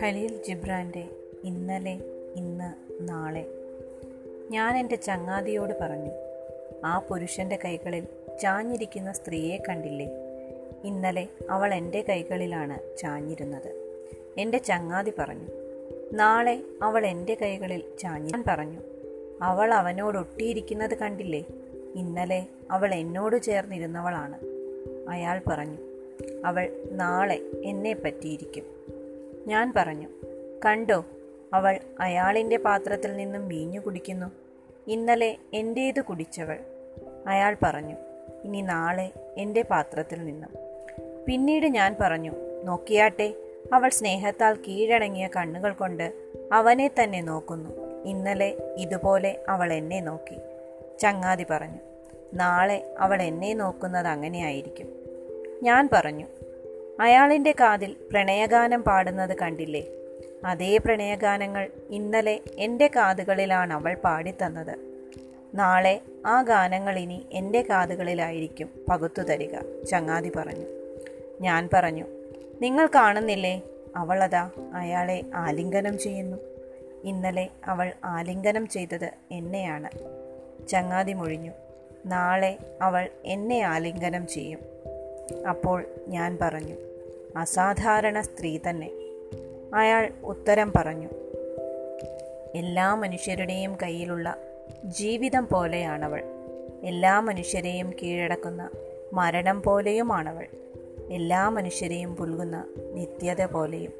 ഖലീൽ ജിബ്രാന്റെ ഇന്നലെ ഇന്ന് നാളെ. ഞാൻ എന്റെ ചങ്ങാതിയോട് പറഞ്ഞു ആ പുരുഷന്റെ കൈകളിൽ ചാഞ്ഞിരിക്കുന്ന സ്ത്രീയെ കണ്ടില്ലേ? ഇന്നലെ അവൾ എന്റെ കൈകളിലാണ് ചാഞ്ഞിരുന്നത്. എന്റെ ചങ്ങാതി പറഞ്ഞു നാളെ അവൾ എന്റെ കൈകളിൽ ചാഞ്ഞാൻ പറഞ്ഞു അവൾ അവനോട് ഒട്ടിയിരിക്കുന്നത് കണ്ടില്ലേ? ഇന്നലെ അവൾ എന്നോട് ചേർന്നിരുന്നവളാണ്. അയാൾ പറഞ്ഞു അവൾ നാളെ എന്നെ പറ്റിയിരിക്കും. ഞാൻ പറഞ്ഞു കണ്ടോ അവൾ അയാളിന്റെ പാത്രത്തിൽ നിന്നും വീഞ്ഞു കുടിക്കുന്നു. ഇന്നലെ എന്റേത് കുടിച്ചവൾ? അയാൾ പറഞ്ഞു ഇനി നാളെ എന്റെ പാത്രത്തിൽ നിന്നും. പിന്നീട് ഞാൻ പറഞ്ഞു നോക്കിയാട്ടെ അവൾ സ്നേഹത്താൽ കീഴടങ്ങിയ കണ്ണുകൾ കൊണ്ട് അവനെ തന്നെ നോക്കുന്നു. ഇന്നലെ ഇതുപോലെ അവൾ എന്നെ നോക്കി. ചങ്ങാതി പറഞ്ഞു നാളെ അവൾ എന്നെ നോക്കുന്നത് അങ്ങനെയായിരിക്കും. ഞാൻ പറഞ്ഞു അയാളിന്റെ കാതിൽ പ്രണയഗാനം പാടുന്നത് കണ്ടില്ലേ? അതേ പ്രണയഗാനങ്ങൾ ഇന്നലെ എന്റെ കാതുകളിലാണ് അവൾ പാടിത്തന്നത്. നാളെ ആ ഗാനങ്ങൾ ഇനി എന്റെ കാതുകളിലായിരിക്കും പകുത്തു തരിക. ചങ്ങാതി പറഞ്ഞു. ഞാൻ പറഞ്ഞു നിങ്ങൾ കാണുന്നില്ലേ? അവളതാ അയാളെ ആലിംഗനം ചെയ്യുന്നു. ഇന്നലെ അവൾ ആലിംഗനം ചെയ്തത് എന്നെയാണ്. ചങ്ങാതി മൊഴിഞ്ഞു. നാളെ അവൾ എന്നെ ആലിംഗനം ചെയ്യും. അപ്പോൾ ഞാൻ പറഞ്ഞു അസാധാരണ സ്ത്രീ തന്നെ. അയാൾ ഉത്തരം പറഞ്ഞു എല്ലാ മനുഷ്യരുടെയും കയ്യിലുള്ള ജീവിതം പോലെയാണവൾ. എല്ലാ മനുഷ്യരെയും കീഴടക്കുന്ന മരണം പോലെയുമാണവൾ. എല്ലാ മനുഷ്യരെയും പുൽകുന്ന നിത്യത പോലെയും.